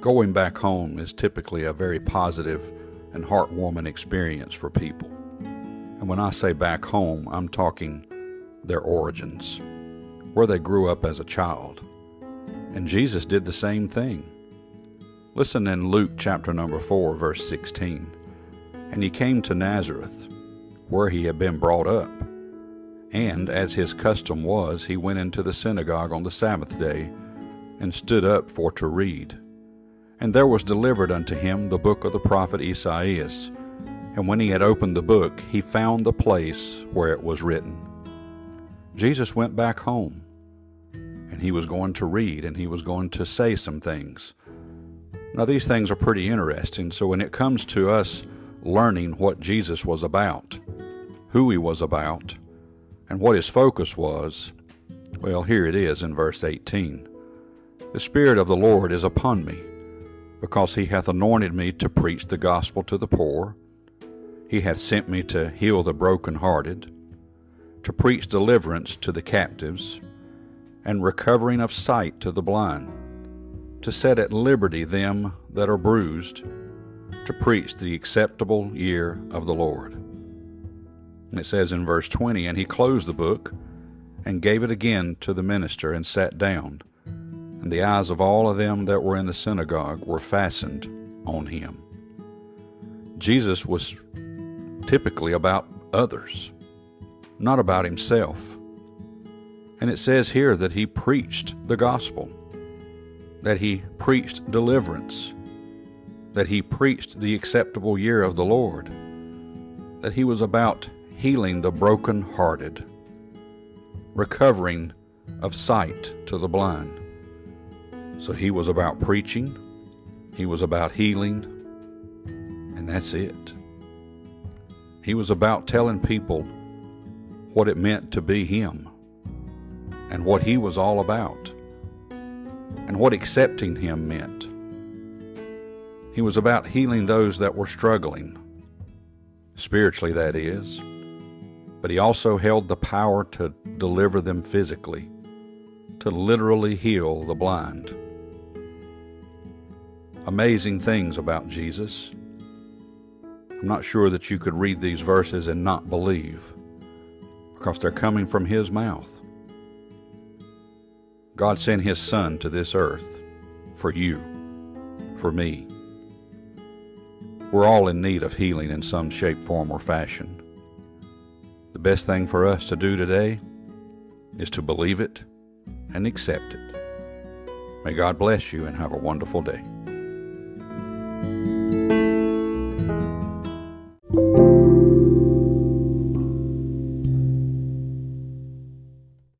going back home is typically a very positive and heartwarming experience for people. And when I say back home, I'm talking their origins, where they grew up as a child. And Jesus did the same thing. Listen in Luke chapter number 4, verse 16. And he came to Nazareth, where he had been brought up. And as his custom was, he went into the synagogue on the Sabbath day and stood up for to read. And there was delivered unto him the book of the prophet Esaias. And when he had opened the book, he found the place where it was written. Jesus went back home, and he was going to read, and he was going to say some things. Now, these things are pretty interesting. So, when it comes to us learning what Jesus was about, who he was about, and what his focus was, well, here it is in verse 18. The Spirit of the Lord is upon me because he hath anointed me to preach the gospel to the poor. He hath sent me to heal the brokenhearted, to preach deliverance to the captives, and recovering of sight to the blind, to set at liberty them that are bruised, to preach the acceptable year of the Lord. And it says in verse 20, And he closed the book, and gave it again to the minister, and sat down and the eyes of all of them that were in the synagogue were fastened on him. Jesus was typically about others, not about himself. And it says here that he preached the gospel, that he preached deliverance, that he preached the acceptable year of the Lord, that he was about healing the broken-hearted, recovering of sight to the blind. So he was about preaching, he was about healing, and that's it. He was about telling people what it meant to be him and what he was all about and what accepting him meant. He was about healing those that were struggling, spiritually, that is, but he also held the power to deliver them physically, to literally heal the blind amazing things about Jesus. I'm not sure that you could read these verses and not believe because they're coming from His mouth. God sent His Son to this earth for you, for me. We're all in need of healing in some shape, form, or fashion. The best thing for us to do today is to believe it and accept it. May God bless you and have a wonderful day.